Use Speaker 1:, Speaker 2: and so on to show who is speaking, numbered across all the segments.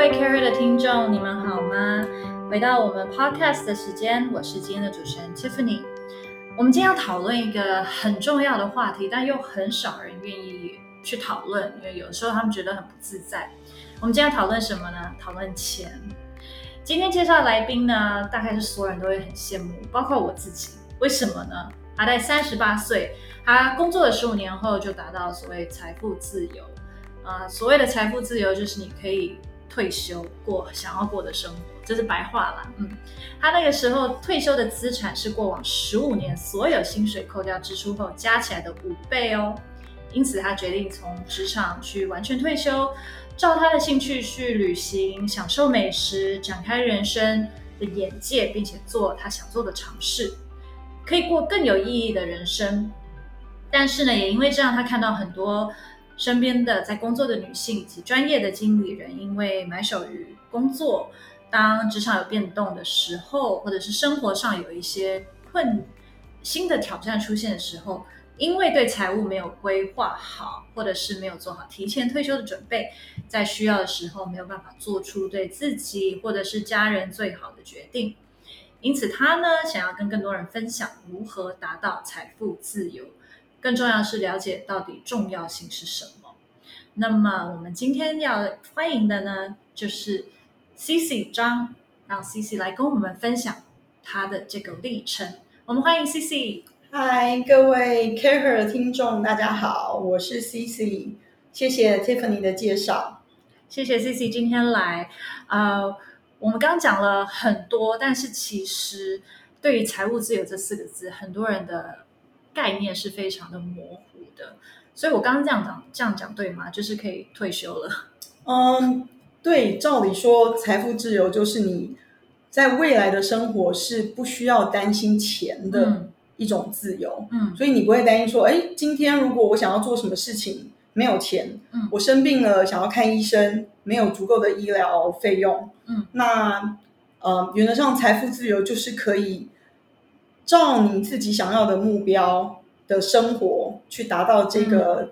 Speaker 1: 位 Carry 的听众，你们好吗？回到我们 Podcast 的时间，我是今天的主持人 Tiffany。我们今天要讨论一个很重要的话题，但又很少人愿意去讨论，因为有时候他们觉得很不自在。我们今天要讨论什么呢？讨论钱。今天介绍的来宾呢，大概是所有人都会很羡慕，包括我自己。为什么呢？他在三十八岁，他工作了十五年后就达到所谓财富自由。啊、所谓的财富自由就是你可以退休过想要过的生活，这是白话啦。嗯，他那个时候退休的资产是过往十五年所有薪水扣掉支出后加起来的五倍哦。因此，他决定从职场去完全退休，照他的兴趣去旅行，享受美食，展开人生的眼界，并且做他想做的尝试，可以过更有意义的人生。但是呢，也因为这样，他看到很多。身边的在工作的女性以及专业的经理人，因为埋首于工作，当职场有变动的时候，或者是生活上有一些困新的挑战出现的时候，因为对财务没有规划好，或者是没有做好提前退休的准备，在需要的时候没有办法做出对自己或者是家人最好的决定，因此他呢，想要跟更多人分享如何达到财富自由。更重要的是了解到底重要性是什么。那么我们今天要欢迎的呢，就是 CC 张，让 CC 来跟我们分享他的这个历程。我们欢迎 CC。
Speaker 2: 嗨，各位 CAREhER 的听众，大家好，我是 CC。谢谢 Tiffany 的介绍。
Speaker 1: 谢谢 CC 今天来。呃，我们刚刚讲了很多，但是其实对于财务自由这四个字，很多人的。概念是非常的模糊的，所以我刚刚这样讲，这样讲对吗？就是可以退休了。
Speaker 2: 嗯，对，照理说，财富自由就是你在未来的生活是不需要担心钱的一种自由。嗯，所以你不会担心说，哎，今天如果我想要做什么事情没有钱，嗯，我生病了想要看医生没有足够的医疗费用，嗯，那呃，原则上财富自由就是可以。照你自己想要的目标的生活去达到这个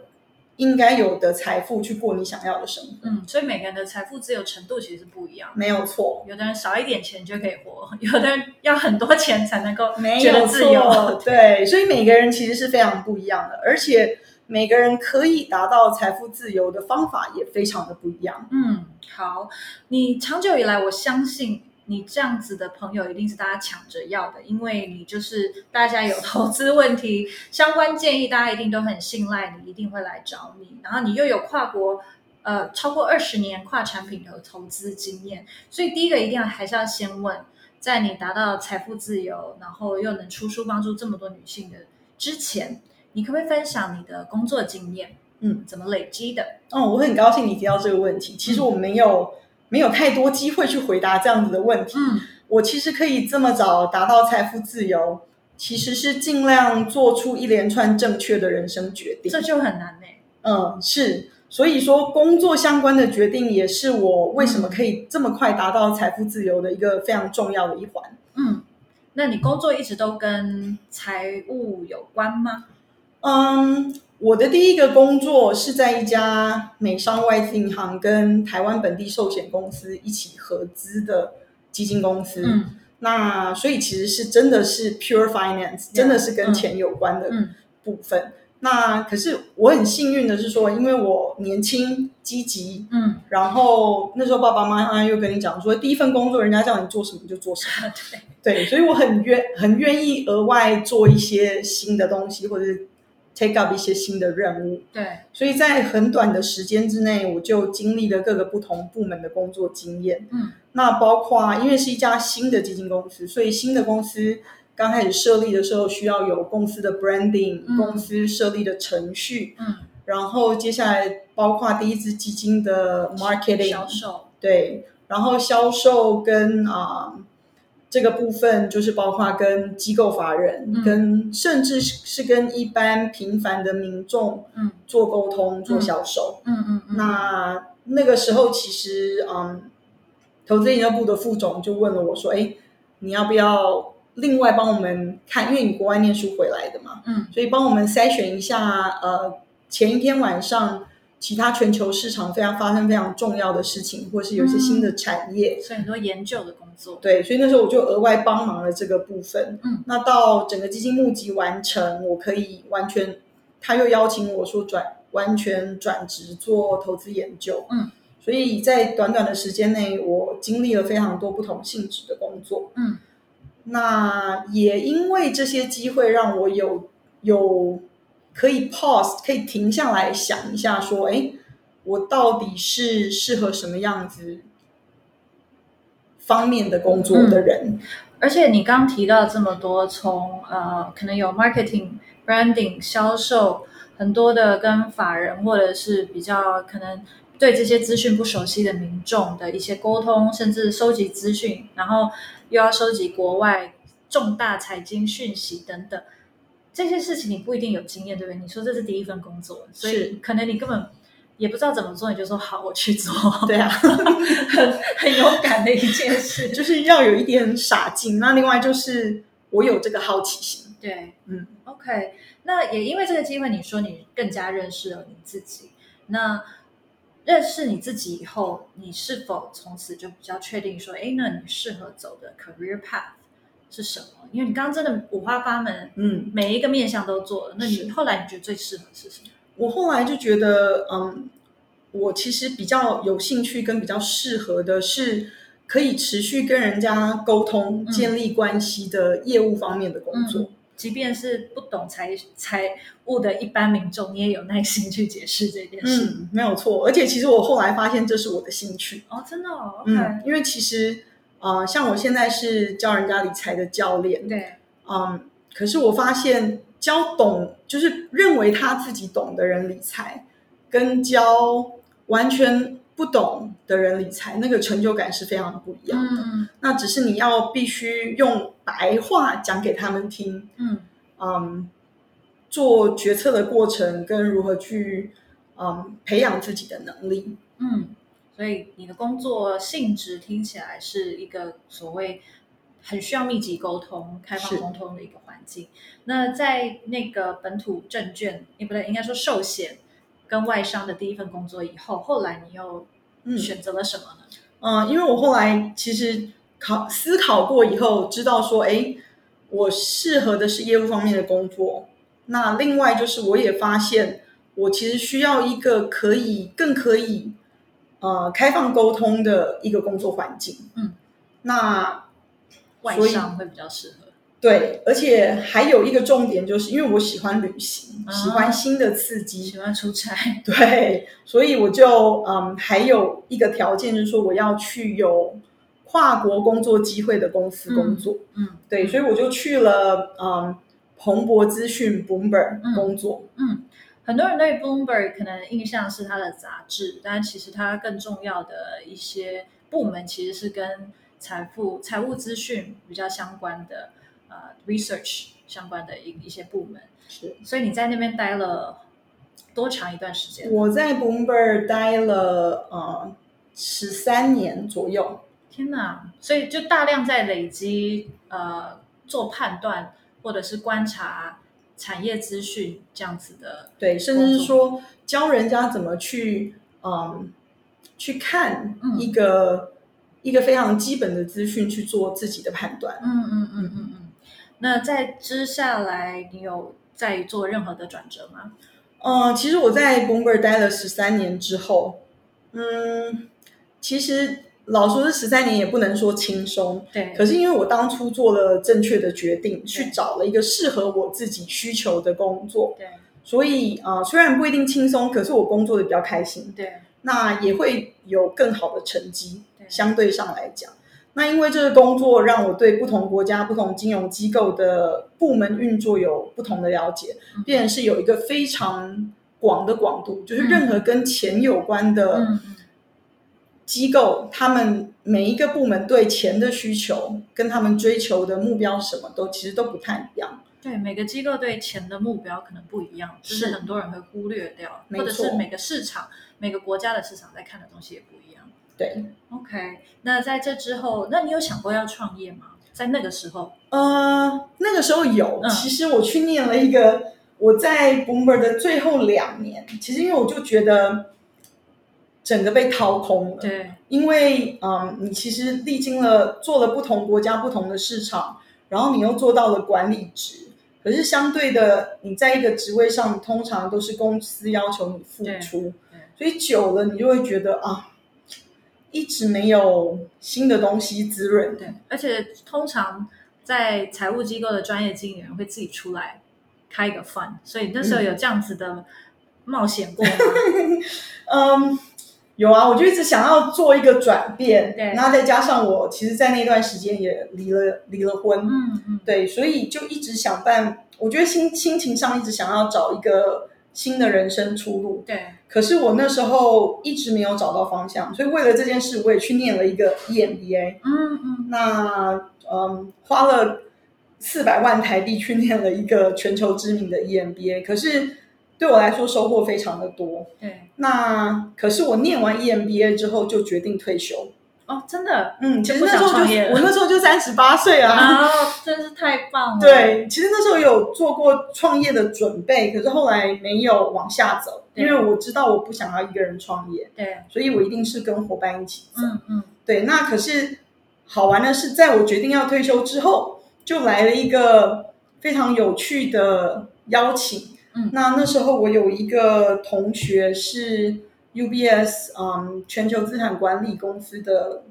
Speaker 2: 应该有的财富，去过你想要的生活。
Speaker 1: 嗯，所以每个人的财富自由程度其实是不一样。
Speaker 2: 没有错，
Speaker 1: 有的人少一点钱就可以活，有的人要很多钱才能够没有自由。
Speaker 2: 对，所以每个人其实是非常不一样的，而且每个人可以达到财富自由的方法也非常的不一样。
Speaker 1: 嗯，好，你长久以来，我相信。你这样子的朋友一定是大家抢着要的，因为你就是大家有投资问题相关建议，大家一定都很信赖你，一定会来找你。然后你又有跨国呃超过二十年跨产品的投资经验，所以第一个一定要还是要先问，在你达到财富自由，然后又能出书帮助这么多女性的之前，你可不可以分享你的工作经验？嗯，怎么累积的？
Speaker 2: 哦，我很高兴你提到这个问题。其实我没有。嗯没有太多机会去回答这样子的问题。嗯，我其实可以这么早达到财富自由，其实是尽量做出一连串正确的人生决定。
Speaker 1: 这就很难呢。
Speaker 2: 嗯，是。所以说，工作相关的决定也是我为什么可以这么快达到财富自由的一个非常重要的一环。
Speaker 1: 嗯，那你工作一直都跟财务有关吗？
Speaker 2: 嗯。我的第一个工作是在一家美商外资银行跟台湾本地寿险公司一起合资的基金公司。嗯，那所以其实是真的是 pure finance，真的是跟钱有关的部分。嗯，那可是我很幸运的是说，因为我年轻积极，嗯，然后那时候爸爸妈妈又跟你讲说，第一份工作人家叫你做什么就做什么，对，对，所以我很愿很愿意额外做一些新的东西，或者是。Take up 一些新的任务，
Speaker 1: 对，
Speaker 2: 所以在很短的时间之内，我就经历了各个不同部门的工作经验。嗯，那包括因为是一家新的基金公司，所以新的公司刚开始设立的时候，需要有公司的 branding，嗯，公司设立的程序，嗯，然后接下来包括第一支基金的 marketing
Speaker 1: 销售，
Speaker 2: 对，然后销售跟啊。呃这个部分就是包括跟机构法人，嗯、跟甚至是跟一般平凡的民众，嗯，做沟通、做销售，嗯嗯，嗯。那那个时候，其实，嗯，投资研究部的副总就问了我说：“哎，你要不要另外帮我们看？因为你国外念书回来的嘛，嗯，所以帮我们筛选一下，呃，前一天晚上其他全球市场非常发生非常重要的事情，或是有一些新的产业，
Speaker 1: 嗯、所以很多研究的工作。
Speaker 2: 对，所以那时候我就额外帮忙了这个部分。
Speaker 1: 嗯，
Speaker 2: 那到整个基金募集完成，我可以完全，他又邀请我说转完全转职做投资研究。
Speaker 1: 嗯，
Speaker 2: 所以在短短的时间内，我经历了非常多不同性质的工作。
Speaker 1: 嗯，
Speaker 2: 那也因为这些机会，让我有有。可以 pause，可以停下来想一下，说，哎，我到底是适合什么样子方面的工作的人？
Speaker 1: 嗯、而且你刚提到这么多，从呃，可能有 marketing、branding、销售，很多的跟法人或者是比较可能对这些资讯不熟悉的民众的一些沟通，甚至收集资讯，然后又要收集国外重大财经讯息等等。这些事情你不一定有经验，对不对？你说这是第一份工作，所以可能你根本也不知道怎么做，你就说好，我去做。
Speaker 2: 对啊，
Speaker 1: 很很勇敢的一件事，
Speaker 2: 就是要有一点傻劲。那另外就是我有这个好奇心。
Speaker 1: 对，
Speaker 2: 嗯
Speaker 1: ，OK。那也因为这个机会，你说你更加认识了你自己。那认识你自己以后，你是否从此就比较确定说，哎，那你适合走的 career path？是什么？因为你刚刚真的五花八门，
Speaker 2: 嗯，
Speaker 1: 每一个面向都做了。那你后来你觉得最适合是什么？
Speaker 2: 我后来就觉得，嗯，我其实比较有兴趣跟比较适合的是可以持续跟人家沟通、嗯、建立关系的业务方面的工作。嗯、
Speaker 1: 即便是不懂财财务的一般民众，你也有耐心去解释这件事。
Speaker 2: 嗯，没有错。而且其实我后来发现这是我的兴趣。
Speaker 1: 哦，真的哦。
Speaker 2: 嗯因为其实。啊、呃，像我现在是教人家理财的教练，
Speaker 1: 对，
Speaker 2: 嗯，可是我发现教懂就是认为他自己懂的人理财，跟教完全不懂的人理财，那个成就感是非常不一样的。
Speaker 1: 嗯，
Speaker 2: 那只是你要必须用白话讲给他们听，
Speaker 1: 嗯，
Speaker 2: 嗯，做决策的过程跟如何去嗯培养自己的能力，
Speaker 1: 嗯。所以你的工作性质听起来是一个所谓很需要密集沟通、开放沟通的一个环境。那在那个本土证券，也不对，应该说寿险跟外商的第一份工作以后，后来你又选择了什么呢？
Speaker 2: 嗯，嗯，因为我后来其实考思考过以后，知道说，哎，我适合的是业务方面的工作。那另外就是，我也发现我其实需要一个可以更可以。呃，开放沟通的一个工作环境，
Speaker 1: 嗯，
Speaker 2: 那
Speaker 1: 外商会比较适合。
Speaker 2: 对，而且还有一个重点，就是因为我喜欢旅行，
Speaker 1: 啊、
Speaker 2: 喜欢新的刺激，
Speaker 1: 喜欢出差，
Speaker 2: 对，所以我就嗯，还有一个条件，就是说我要去有跨国工作机会的公司工作，
Speaker 1: 嗯，嗯
Speaker 2: 对，所以我就去了嗯，彭博资讯 Bloomberg 工作，
Speaker 1: 嗯。嗯很多人对 Bloomberg 可能印象是它的杂志，但其实它更重要的一些部门其实是跟财富、财务资讯比较相关的，呃，research 相关的一一些部门。
Speaker 2: 是，
Speaker 1: 所以你在那边待了多长一段时间？
Speaker 2: 我在 Bloomberg 待了呃十三年左右。
Speaker 1: 天哪！所以就大量在累积呃做判断或者是观察。产业资讯这样子的，
Speaker 2: 对，甚至是说教人家怎么去，嗯，去看一个、嗯、一个非常基本的资讯去做自己的判断。
Speaker 1: 嗯嗯嗯嗯嗯。那在接下来，你有在做任何的转折吗？
Speaker 2: 嗯，其实我在 Bloomberg 待了十三年之后，嗯，其实。老说这十三年也不能说轻松，
Speaker 1: 对。
Speaker 2: 可是因为我当初做了正确的决定，去找了一个适合我自己需求的工作，
Speaker 1: 对。
Speaker 2: 所以啊、呃，虽然不一定轻松，可是我工作的比较开心，
Speaker 1: 对。
Speaker 2: 那也会有更好的成绩，相对上来讲。那因为这个工作让我对不同国家、不同金融机构的部门运作有不同的了解，嗯、变成是有一个非常广的广度，就是任何跟钱有关的。
Speaker 1: 嗯
Speaker 2: 机构他们每一个部门对钱的需求跟他们追求的目标什么都其实都不太一样。
Speaker 1: 对，每个机构对钱的目标可能不一样，是，就是很多人会忽略掉，或者是每个市场、每个国家的市场在看的东西也不一样。
Speaker 2: 对
Speaker 1: ，OK。那在这之后，那你有想过要创业吗？在那个时候？
Speaker 2: 呃，那个时候有。
Speaker 1: 嗯、
Speaker 2: 其实我去念了一个我在 Bloomberg 的最后两年，其实因为我就觉得整个被掏空了。
Speaker 1: 对，
Speaker 2: 因为嗯，你其实历经了做了不同国家不同的市场，然后你又做到了管理职，可是相对的，你在一个职位上，通常都是公司要求你付出，所以久了你就会觉得啊，一直没有新的东西滋润。
Speaker 1: 对，而且通常在财务机构的专业经理人会自己出来。开一个 fund，所以那时候有这样子的冒险过吗？
Speaker 2: 嗯，有啊，我就一直想要做一个转变，
Speaker 1: 对，
Speaker 2: 然后再加上我其实，在那段时间也离了离了婚，
Speaker 1: 嗯嗯，
Speaker 2: 对，所以就一直想办，我觉得心心情上一直想要找一个新的人生出路，
Speaker 1: 对，
Speaker 2: 可是我那时候一直没有找到方向，所以为了这件事，我也去念了一个 EMBA，
Speaker 1: 嗯嗯，
Speaker 2: 那嗯花了。四百万台币去念了一个全球知名的 EMBA，可是对我来说收获非常的多。
Speaker 1: 对，
Speaker 2: 那可是我念完 EMBA 之后就决定退休。
Speaker 1: 哦，真的？
Speaker 2: 嗯，其实那时候就我那时候就三十八岁啊，
Speaker 1: 啊，真是太棒了。
Speaker 2: 对，其实那时候有做过创业的准备，可是后来没有往下走，因为我知道我不想要一个人创业。
Speaker 1: 对，
Speaker 2: 所以我一定是跟伙伴一起走。
Speaker 1: 嗯嗯，
Speaker 2: 对。那可是好玩的是，在我决定要退休之后。就来了一个非常有趣的邀请，
Speaker 1: 嗯，
Speaker 2: 那那时候我有一个同学是 UBS，嗯，全球资产管理公司的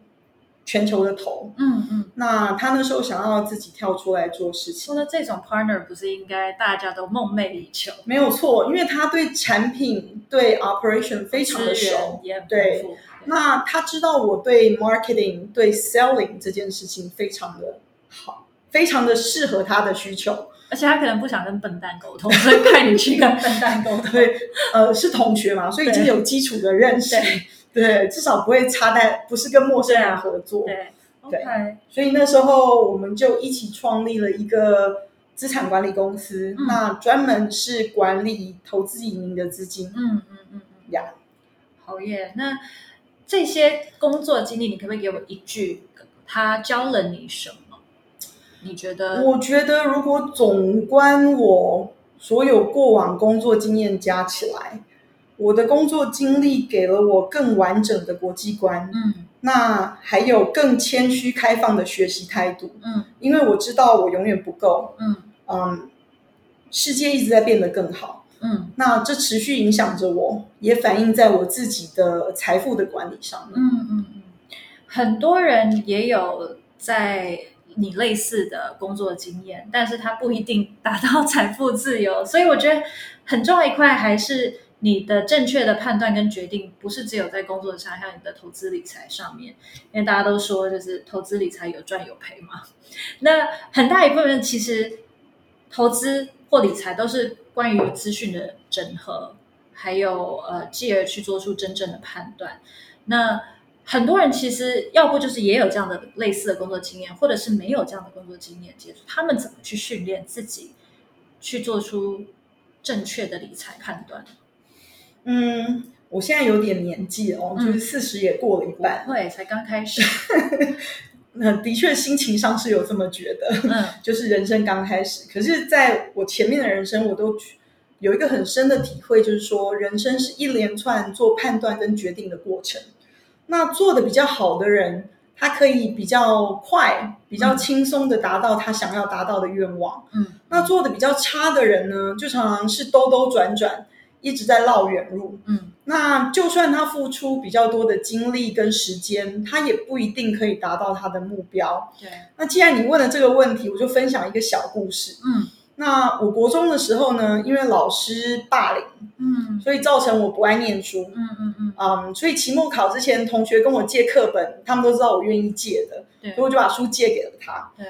Speaker 2: 全球的头，
Speaker 1: 嗯嗯，
Speaker 2: 那他那时候想要自己跳出来做事情，
Speaker 1: 那这种 partner 不是应该大家都梦寐以求？
Speaker 2: 没有错，因为他对产品对 operation 非常的熟，对，那他知道我对 marketing 对 selling 这件事情非常的好。非常的适合他的需求，
Speaker 1: 而且他可能不想跟笨蛋沟通，所以派你去跟笨蛋沟通。
Speaker 2: 对，呃，是同学嘛，所以已经有基础的认识，对，对，至少不会差在不是跟陌生人合作。
Speaker 1: 对，对。
Speaker 2: 所以那时候我们就一起创立了一个资产管理公司，嗯、那专门是管理投资移民的资金。
Speaker 1: 嗯嗯嗯嗯，
Speaker 2: 呀、
Speaker 1: yeah，好耶。那这些工作经历，你可不可以给我一句，他教了你什么？你觉得？
Speaker 2: 我觉得，如果总观我所有过往工作经验加起来，我的工作经历给了我更完整的国际观，
Speaker 1: 嗯，
Speaker 2: 那还有更谦虚开放的学习态度，
Speaker 1: 嗯，
Speaker 2: 因为我知道我永远不够，
Speaker 1: 嗯
Speaker 2: 嗯，世界一直在变得更好，
Speaker 1: 嗯，
Speaker 2: 那这持续影响着我，也反映在我自己的财富的管理上面，
Speaker 1: 嗯嗯嗯，很多人也有在。你类似的工作经验，但是它不一定达到财富自由，所以我觉得很重要一块还是你的正确的判断跟决定，不是只有在工作上，像你的投资理财上面，因为大家都说就是投资理财有赚有赔嘛。那很大一部分其实投资或理财都是关于资讯的整合，还有呃，继而去做出真正的判断。那很多人其实要不就是也有这样的类似的工作经验，或者是没有这样的工作经验接触，他们怎么去训练自己去做出正确的理财判断？
Speaker 2: 嗯，我现在有点年纪哦，就是四十也过了一半，
Speaker 1: 对、嗯，才刚开始。
Speaker 2: 那的确心情上是有这么觉得，
Speaker 1: 嗯，
Speaker 2: 就是人生刚开始。可是在我前面的人生，我都有一个很深的体会，就是说人生是一连串做判断跟决定的过程。那做的比较好的人，他可以比较快、比较轻松的达到他想要达到的愿望。
Speaker 1: 嗯，
Speaker 2: 那做的比较差的人呢，就常常是兜兜转转，一直在绕远路。
Speaker 1: 嗯，
Speaker 2: 那就算他付出比较多的精力跟时间，他也不一定可以达到他的目标。
Speaker 1: 对。
Speaker 2: 那既然你问了这个问题，我就分享一个小故事。
Speaker 1: 嗯。
Speaker 2: 那我国中的时候呢，因为老师霸凌，
Speaker 1: 嗯，
Speaker 2: 所以造成我不爱念书，
Speaker 1: 嗯嗯嗯，
Speaker 2: 嗯，所以期末考之前，同学跟我借课本，他们都知道我愿意借的，
Speaker 1: 对，
Speaker 2: 所以我就把书借给了他。
Speaker 1: 对，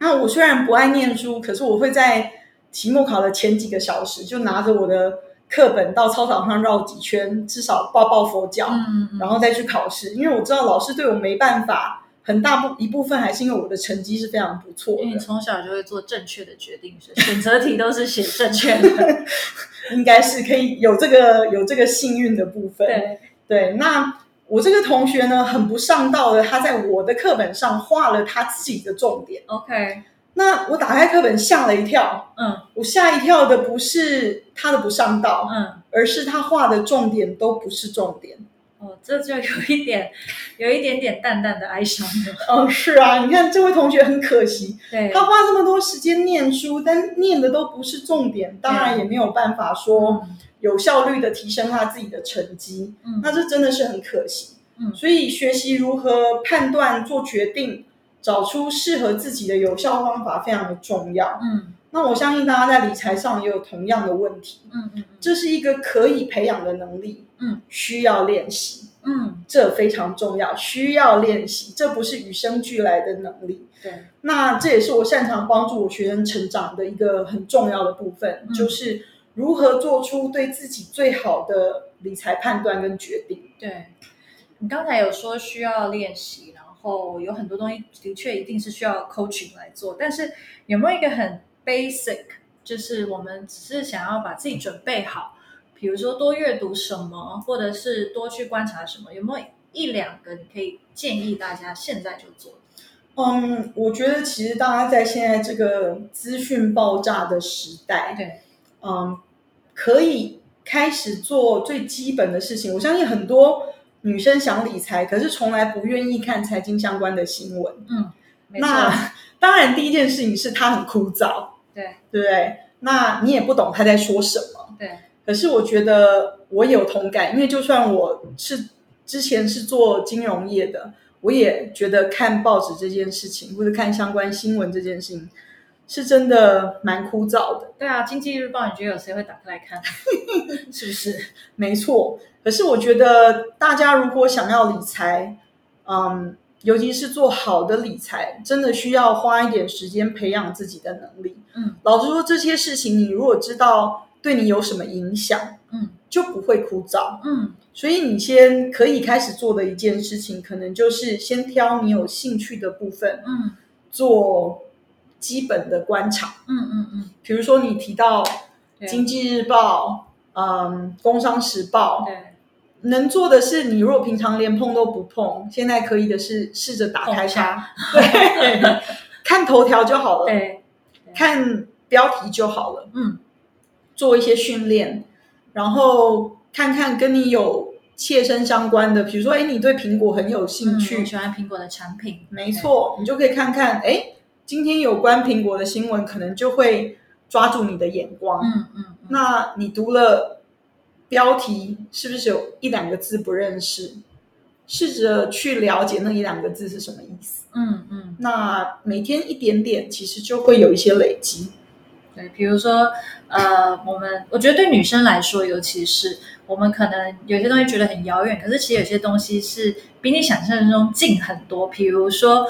Speaker 2: 那我虽然不爱念书，可是我会在期末考的前几个小时，就拿着我的课本到操场上绕几圈，至少抱抱佛脚，
Speaker 1: 嗯嗯，
Speaker 2: 然后再去考试，因为我知道老师对我没办法。很大部一部分还是因为我的成绩是非常不错的，
Speaker 1: 因为你从小就会做正确的决定，选择题都是写正确的，
Speaker 2: 应该是可以有这个有这个幸运的部分。
Speaker 1: 对
Speaker 2: 对，那我这个同学呢，很不上道的，他在我的课本上画了他自己的重点。
Speaker 1: OK，
Speaker 2: 那我打开课本吓了一跳，
Speaker 1: 嗯，
Speaker 2: 我吓一跳的不是他的不上道，
Speaker 1: 嗯，
Speaker 2: 而是他画的重点都不是重点。
Speaker 1: 哦，这就有一点，有一点点淡淡的哀伤了。
Speaker 2: 哦，是啊，你看这位同学很可惜，
Speaker 1: 对，
Speaker 2: 他花这么多时间念书，但念的都不是重点，当然也没有办法说有效率的提升他自己的成绩，
Speaker 1: 嗯，
Speaker 2: 那这真的是很可惜。
Speaker 1: 嗯，
Speaker 2: 所以学习如何判断、做决定。找出适合自己的有效方法非常的重要。
Speaker 1: 嗯，
Speaker 2: 那我相信大家在理财上也有同样的问题。
Speaker 1: 嗯嗯，
Speaker 2: 这是一个可以培养的能力。
Speaker 1: 嗯，
Speaker 2: 需要练习。
Speaker 1: 嗯，
Speaker 2: 这非常重要，需要练习。这不是与生俱来的能力。
Speaker 1: 对，
Speaker 2: 那这也是我擅长帮助我学生成长的一个很重要的部分，嗯，就是如何做出对自己最好的理财判断跟决定。
Speaker 1: 对，你刚才有说需要练习。然后，有很多东西的确一定是需要 coaching 来做，但是有没有一个很 basic，就是我们只是想要把自己准备好，比如说多阅读什么，或者是多去观察什么，有没有一两个你可以建议大家现在就做？
Speaker 2: 嗯，我觉得其实大家在现在这个资讯爆炸的时代，
Speaker 1: 对，
Speaker 2: 嗯，可以开始做最基本的事情。我相信很多。女生想理财，可是从来不愿意看财经相关的新闻。
Speaker 1: 嗯，没错。
Speaker 2: 那当然，第一件事情是它很枯燥，
Speaker 1: 对，
Speaker 2: 对不对？那你也不懂他在说什么。
Speaker 1: 对。
Speaker 2: 可是我觉得我有同感，因为就算我是之前是做金融业的，我也觉得看报纸这件事情，或者看相关新闻这件事情，是真的蛮枯燥的。
Speaker 1: 对啊，《经济日报》你觉得有谁会打开来看？是不是？
Speaker 2: 没错。可是我觉得大家如果想要理财，嗯，尤其是做好的理财，真的需要花一点时间培养自己的能力。
Speaker 1: 嗯，
Speaker 2: 老实说，这些事情你如果知道对你有什么影响，
Speaker 1: 嗯，
Speaker 2: 就不会枯燥。
Speaker 1: 嗯，所
Speaker 2: 以你先可以开始做的一件事情，可能就是先挑你有兴趣的部分，
Speaker 1: 嗯，
Speaker 2: 做基本的观察。
Speaker 1: 嗯嗯嗯，
Speaker 2: 比如说你提到《经济日报》，嗯，《工商时报》，
Speaker 1: 对。
Speaker 2: 能做的是，你如果平常连碰都不碰，现在可以的是试着打开它，对，看头条就好了，
Speaker 1: 对，
Speaker 2: 看标题就好了，
Speaker 1: 嗯，
Speaker 2: 做一些训练，然后看看跟你有切身相关的，比如说，哎，你对苹果很有兴趣，
Speaker 1: 嗯、喜欢苹果的产品，
Speaker 2: 没错，你就可以看看，哎，今天有关苹果的新闻，可能就会抓住你的眼光，
Speaker 1: 嗯嗯，嗯，
Speaker 2: 那你读了。标题是不是有一两个字不认识？试着去了解那一两个字是什么意思。
Speaker 1: 嗯嗯。那
Speaker 2: 每天一点点，其实就会有一些累积。
Speaker 1: 对，比如说，呃，我们我觉得对女生来说，尤其是我们可能有些东西觉得很遥远，可是其实有些东西是比你想象中近很多。比如说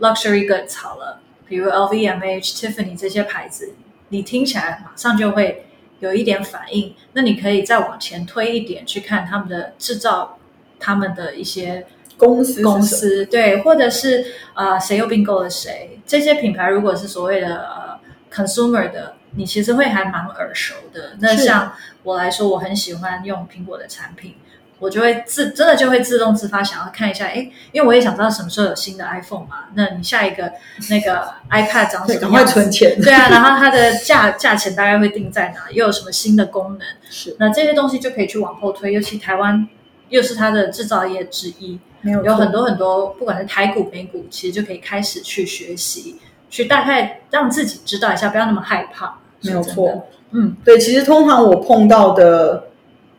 Speaker 1: luxury goods 好了，比如 LVMH、Tiffany 这些牌子，你听起来马上就会。有一点反应，那你可以再往前推一点，去看他们的制造，他们的一些
Speaker 2: 公司
Speaker 1: 公司对，或者是啊、呃、谁又并购了谁？这些品牌如果是所谓的呃 consumer 的，你其实会还蛮耳熟的。那像我来说，我很喜欢用苹果的产品。我就会自真的就会自动自发想要看一下，哎，因为我也想知道什么时候有新的 iPhone 嘛。那你下一个那个 iPad 长什么样？
Speaker 2: 赶快存钱。
Speaker 1: 对啊，然后它的价价钱大概会定在哪？又有什么新的功能？
Speaker 2: 是。那
Speaker 1: 这些东西就可以去往后推，尤其台湾又是它的制造业之一，
Speaker 2: 没有
Speaker 1: 有很多很多，不管是台股、美股，其实就可以开始去学习，去大概让自己知道一下，不要那么害怕。
Speaker 2: 没有错。
Speaker 1: 嗯，
Speaker 2: 对，其实通常我碰到的。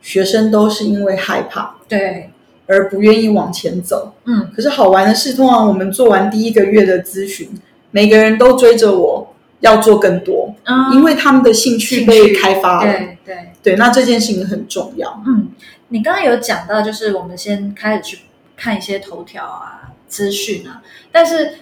Speaker 2: 学生都是因为害怕，
Speaker 1: 对，
Speaker 2: 而不愿意往前走。
Speaker 1: 嗯，
Speaker 2: 可是好玩的是，通常我们做完第一个月的咨询，每个人都追着我要做更多，
Speaker 1: 嗯，
Speaker 2: 因为他们的兴趣被开发了。
Speaker 1: 对对
Speaker 2: 对，那这件事情很重要。
Speaker 1: 嗯，你刚刚有讲到，就是我们先开始去看一些头条啊、资讯啊，但是。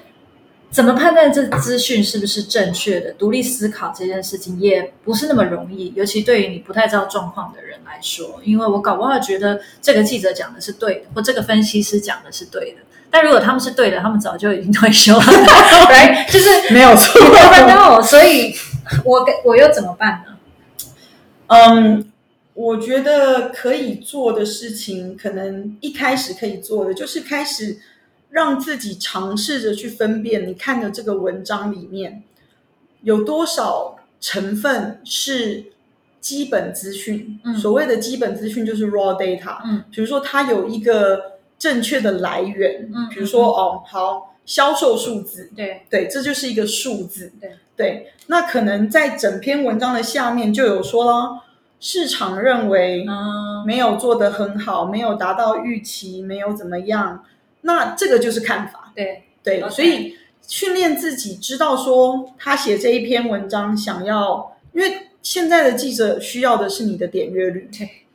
Speaker 1: 怎么判断这资讯是不是正确的？独立思考这件事情也不是那么容易，尤其对于你不太知道状况的人来说。因为我搞不好觉得这个记者讲的是对的，或这个分析师讲的是对的。但如果他们是对的，他们早就已经退休了，对，就是没有错。所以我我又怎么办呢？
Speaker 2: 嗯，我觉得可以做的事情，可能一开始可以做的就是开始。让自己尝试着去分辨你看的这个文章里面有多少成分是基本资讯？
Speaker 1: 嗯，
Speaker 2: 所谓的基本资讯就是 raw data。
Speaker 1: 嗯，
Speaker 2: 比如说它有一个正确的来源。
Speaker 1: 嗯，
Speaker 2: 比如说哦，好，销售数字。
Speaker 1: 对
Speaker 2: 对，这就是一个数字。
Speaker 1: 对
Speaker 2: 对，那可能在整篇文章的下面就有说了，市场认为没有做得很好，没有达到预期，没有怎么样。那这个就是看法。
Speaker 1: 对
Speaker 2: 对，okay. 所以。训练自己知道说，他写这一篇文章想要，因为现在的记者需要的是你的点阅率，
Speaker 1: 对，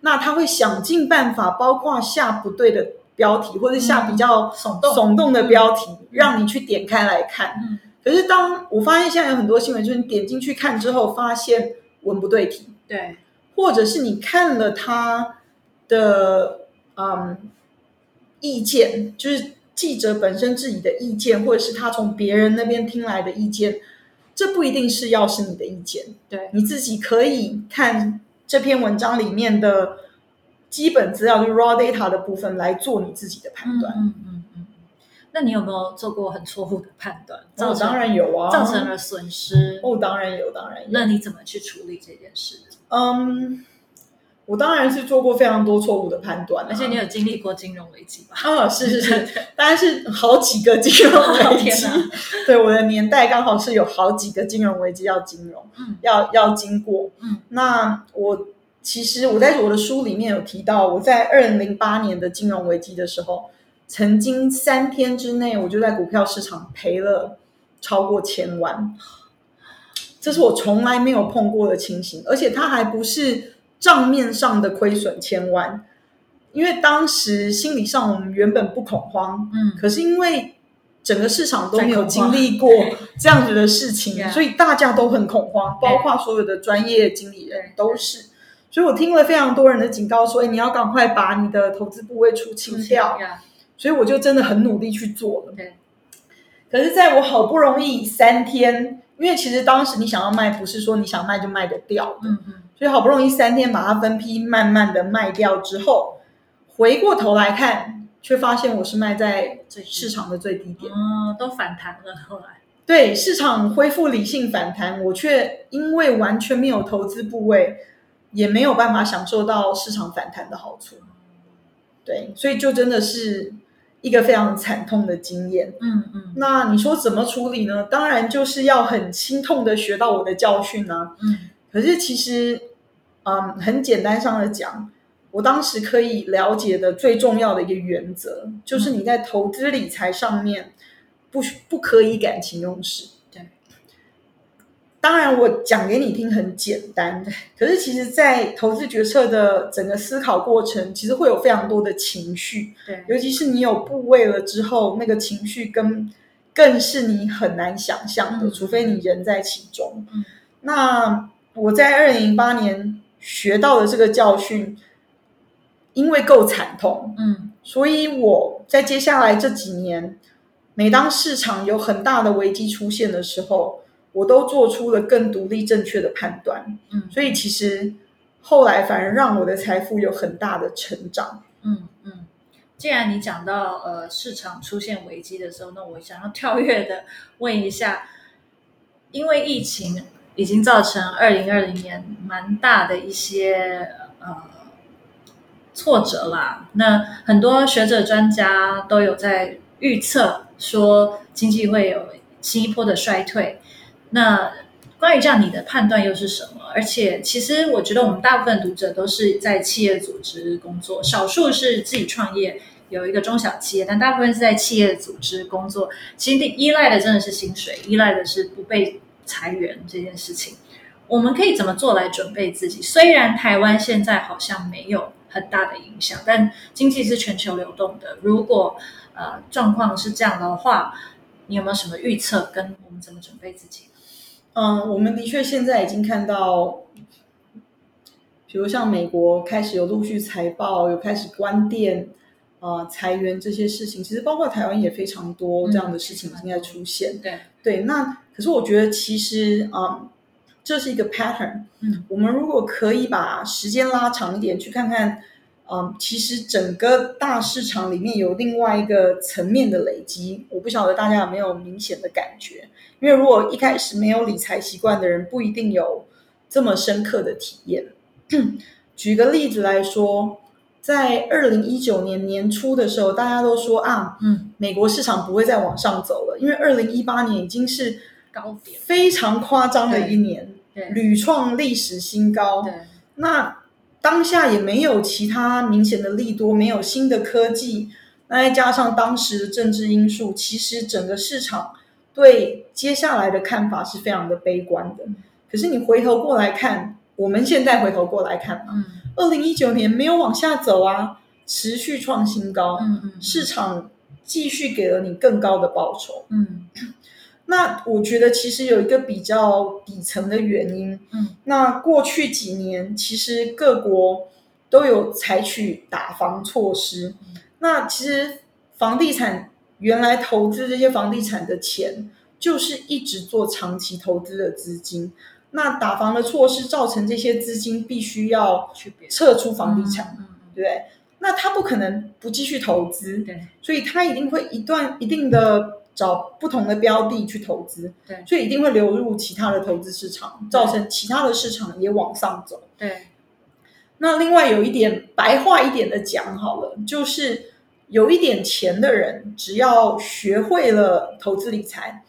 Speaker 2: 那他会想尽办法，包括下不对的标题，或者下比较耸动耸动的标题，嗯，让你去点开来看。
Speaker 1: 嗯，
Speaker 2: 可是当我发现现在有很多新闻，就是你点进去看之后，发现文不对题，
Speaker 1: 对，
Speaker 2: 或者是你看了他的嗯意见，就是。记者本身自己的意见，或者是他从别人那边听来的意见，这不一定是要是你的意见。
Speaker 1: 对，
Speaker 2: 你自己可以看这篇文章里面的基本资料，就是 raw data 的部分来做你自己的判断。
Speaker 1: 嗯嗯嗯。那你有没有做过很错误的判断？
Speaker 2: 哦，当然有啊，
Speaker 1: 造成了损失。
Speaker 2: 哦，当然有，当然有。
Speaker 1: 那你怎么去处理这件事？
Speaker 2: 嗯。我当然是做过非常多错误的判断，
Speaker 1: 而且你有经历过金融危机吧？
Speaker 2: 啊、哦，是是是，当然是好几个金融危机。哦、对，我的年代刚好是有好几个金融危机要金融，
Speaker 1: 嗯，
Speaker 2: 要要经过。
Speaker 1: 嗯，
Speaker 2: 那我其实我在我的书里面有提到，我在二零零八年的金融危机的时候，曾经三天之内我就在股票市场赔了超过千万，这是我从来没有碰过的情形，而且它还不是。账面上的亏损千万，因为当时心理上我们原本不恐慌，
Speaker 1: 嗯，
Speaker 2: 可是因为整个市场都没有经历过这样子的事情，所以大家都很恐慌，包括所有的专业经理人都是。所以我听了非常多人的警告说，说、欸、你要赶快把你的投资部位出清掉。所以我就真的很努力去做了。可是在我好不容易三天，因为其实当时你想要卖，不是说你想卖就卖得掉的。
Speaker 1: 嗯嗯
Speaker 2: 所以好不容易三天把它分批慢慢的卖掉之后，回过头来看，却发现我是卖在市场的最低点。
Speaker 1: 哦，都反弹了。后来，
Speaker 2: 对，市场恢复理性反弹，我却因为完全没有投资部位，也没有办法享受到市场反弹的好处。对，所以就真的是一个非常惨痛的经验。
Speaker 1: 嗯嗯。那
Speaker 2: 你说怎么处理呢？当然就是要很心痛的学到我的教训啊。
Speaker 1: 嗯。
Speaker 2: 可是其实。嗯，很简单上的讲，我当时可以了解的最重要的一个原则，就是你在投资理财上面不不可以感情用事。
Speaker 1: 对，
Speaker 2: 当然我讲给你听很简单，可是其实，在投资决策的整个思考过程，其实会有非常多的情绪。
Speaker 1: 对，
Speaker 2: 尤其是你有部位了之后，那个情绪跟更是你很难想象的，嗯，除非你人在其中。
Speaker 1: 嗯，
Speaker 2: 那我在二零零八年。学到的这个教训，因为够惨痛，
Speaker 1: 嗯，
Speaker 2: 所以我在接下来这几年，每当市场有很大的危机出现的时候，我都做出了更独立正确的判断，
Speaker 1: 嗯，
Speaker 2: 所以其实后来反而让我的财富有很大的成长，
Speaker 1: 嗯嗯。既然你讲到呃市场出现危机的时候，那我想要跳跃的问一下，因为疫情。已经造成二零二零年蛮大的一些呃挫折啦。那很多学者专家都有在预测说经济会有新一波的衰退。那关于这样，你的判断又是什么？而且，其实我觉得我们大部分读者都是在企业组织工作，少数是自己创业，有一个中小企业，但大部分是在企业组织工作。其实依赖的真的是薪水，依赖的是不被。裁员这件事情，我们可以怎么做来准备自己？虽然台湾现在好像没有很大的影响，但经济是全球流动的。如果呃状况是这样的话，你有没有什么预测？跟我们怎么准备自己？
Speaker 2: 嗯，我们的确现在已经看到，比如像美国开始有陆续财报，有开始关店。啊、呃，裁员这些事情，其实包括台湾也非常多这样的事情正在出现。
Speaker 1: 嗯、对
Speaker 2: 对，那可是我觉得其实啊、呃，这是一个 pattern。
Speaker 1: 嗯，
Speaker 2: 我们如果可以把时间拉长一点，去看看嗯，其实整个大市场里面有另外一个层面的累积，我不晓得大家有没有明显的感觉？因为如果一开始没有理财习惯的人，不一定有这么深刻的体验。举个例子来说，在二零一九年年初的时候，大家都说啊，嗯，美国市场不会再往上走了，因为二零一八年已经是高点，非常夸张的一年，屡创历史新高。对，那当下也没有其他明显的利多，没有新的科技，那再加上当时的政治因素，其实整个市场对接下来的看法是非常的悲观的。可是你回头过来看。我们现在回头过来看嘛，二零一九年没有往下走啊，持续创新高，嗯嗯，市场继续给了你更高的报酬，嗯，那我觉得其实有一个比较底层的原因，嗯，那过去几年其实各国都有采取打房措施，那其实房地产原来投资这些房地产的钱，就是一直做长期投资的资金。那打房的措施造成这些资金必须要撤出房地产，对不对？那他不可能不继续投资，对，所以他一定会一段一定的找不同的标的去投资，对，所以一定会流入其他的投资市场，造成其他的市场也往上走，对。那另外有一点白话一点的讲好了，就是有一点钱的人，只要学会了投资理财。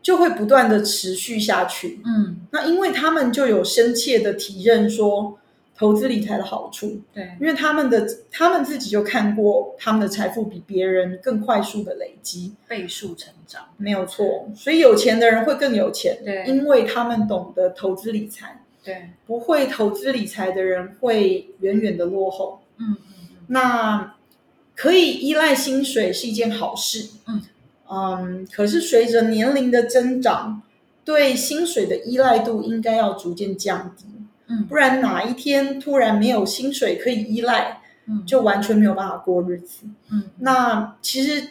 Speaker 2: 就会不断的持续下去，嗯，那因为他们就有深切的体认说投资理财的好处，对，因为他们的他们自己就看过他们的财富比别人更快速的累积，
Speaker 1: 倍数成长，
Speaker 2: 没有错，所以有钱的人会更有钱，对，因为他们懂得投资理财，对，不会投资理财的人会远远的落后，嗯嗯嗯，那可以依赖薪水是一件好事，嗯。嗯，可是随着年龄的增长，对薪水的依赖度应该要逐渐降低。嗯，不然哪一天突然没有薪水可以依赖，嗯，就完全没有办法过日子。嗯，那其实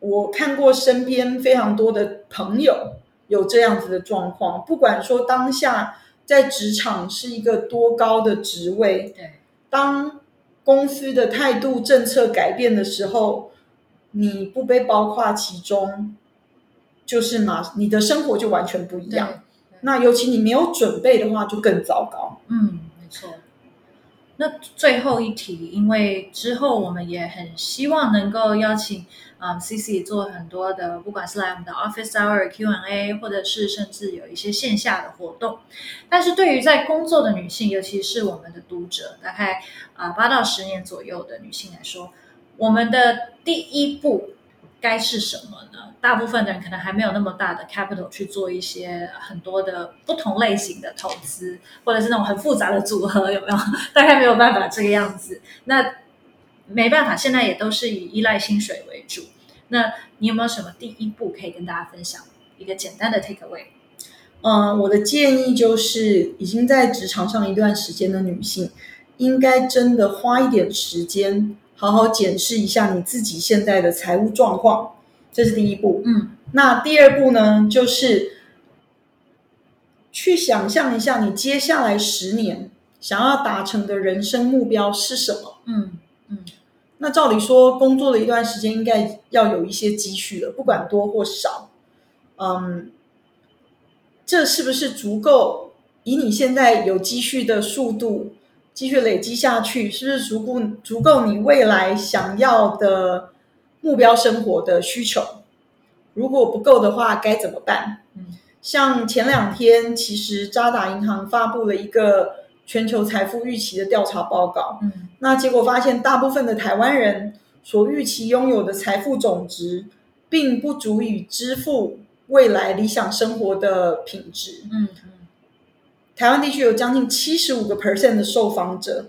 Speaker 2: 我看过身边非常多的朋友有这样子的状况，不管说当下在职场是一个多高的职位，对，当公司的态度政策改变的时候。你不被包括其中，就是嘛，你的生活就完全不一样。那尤其你没有准备的话，就更糟糕。
Speaker 1: 嗯，没错。那最后一题，因为之后我们也很希望能够邀请啊、嗯、CC 做很多的，不管是来我们的 Office Hour Q&A，或者是甚至有一些线下的活动。但是对于在工作的女性，尤其是我们的读者，大概啊八到十年左右的女性来说。我们的第一步该是什么呢？大部分的人可能还没有那么大的 capital 去做一些很多的不同类型的投资，或者是那种很复杂的组合，有没有？大概没有办法这个样子。那没办法，现在也都是以依赖薪水为主。那你有没有什么第一步可以跟大家分享？一个简单的 take away？
Speaker 2: 嗯，我的建议就是，已经在职场上一段时间的女性，应该真的花一点时间。好好检视一下你自己现在的财务状况，这是第一步。嗯，那第二步呢，就是去想象一下你接下来十年想要达成的人生目标是什么。嗯嗯，那照理说，工作了一段时间，应该要有一些积蓄了，不管多或少。嗯，这是不是足够？以你现在有积蓄的速度，继续累积下去，是不是足够足够你未来想要的目标生活的需求？如果不够的话，该怎么办？嗯，像前两天，其实渣打银行发布了一个全球财富预期的调查报告。嗯，那结果发现，大部分的台湾人所预期拥有的财富总值，并不足以支付未来理想生活的品质。嗯。台湾地区有将近七十五个 percent 的受访者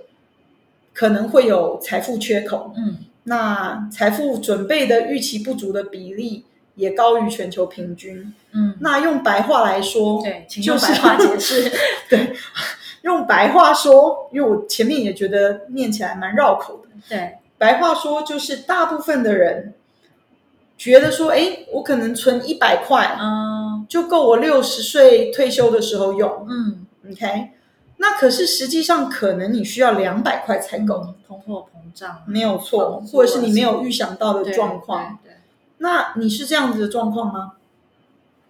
Speaker 2: 可能会有财富缺口，嗯，那财富准备的预期不足的比例也高于全球平均，嗯，那用白话来说，
Speaker 1: 对，请用白话解释，
Speaker 2: 对，用白话说，因为我前面也觉得念起来蛮绕口的，
Speaker 1: 对，
Speaker 2: 白话说就是大部分的人觉得说，哎，我可能存一百块，嗯，就够我六十岁退休的时候用，嗯。OK，那可是实际上可能你需要两百块才够，
Speaker 1: 嗯、通货膨胀
Speaker 2: 没有错，或者是你没有预想到的状况。
Speaker 1: 对，对，对，
Speaker 2: 那你是这样子的状况吗？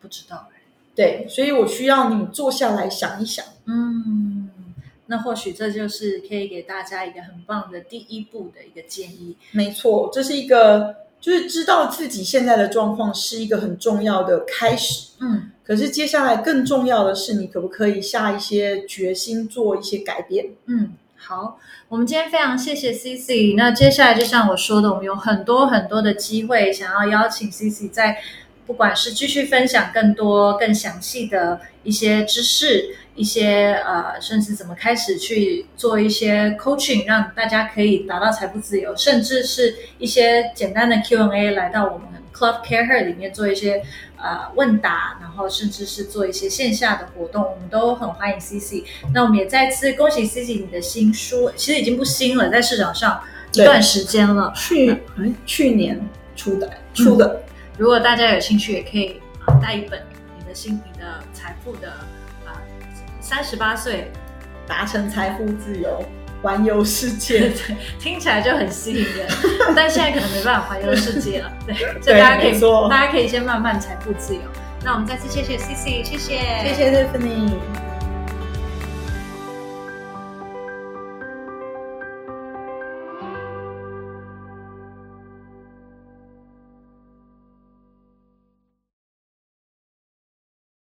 Speaker 1: 不知道哎。
Speaker 2: 对，所以我需要你坐下来想一想。
Speaker 1: 嗯，那或许这就是可以给大家一个很棒的第一步的一个建议。
Speaker 2: 没错，这是一个。就是知道自己现在的状况是一个很重要的开始，
Speaker 1: 嗯，
Speaker 2: 可是接下来更重要的是，你可不可以下一些决心做一些改变？
Speaker 1: 嗯，好，我们今天非常谢谢 CC。那接下来就像我说的，我们有很多很多的机会，想要邀请 CC 在不管是继续分享更多更详细的一些知识。一些呃，甚至怎么开始去做一些 coaching，让大家可以达到财富自由，甚至是一些简单的 Q&A 来到我们 Club CAREhER 里面做一些呃问答，然后甚至是做一些线下的活动，我们都很欢迎 CC。那我们也再次恭喜 CC 你的新书，其实已经不新了，在市场上一段时间了，
Speaker 2: 去哎去年出的出的。
Speaker 1: 嗯，如果大家有兴趣，也可以啊带一本你的心你的财富的。三十八岁
Speaker 2: 达成财富自由，环游世界，
Speaker 1: 听起来就很吸引人。但现在可能没办法环游世界了，对，所以大家可以大家可以先慢慢财富自由。那我们再次谢谢 CC，谢谢，
Speaker 2: 谢谢 Tiffany。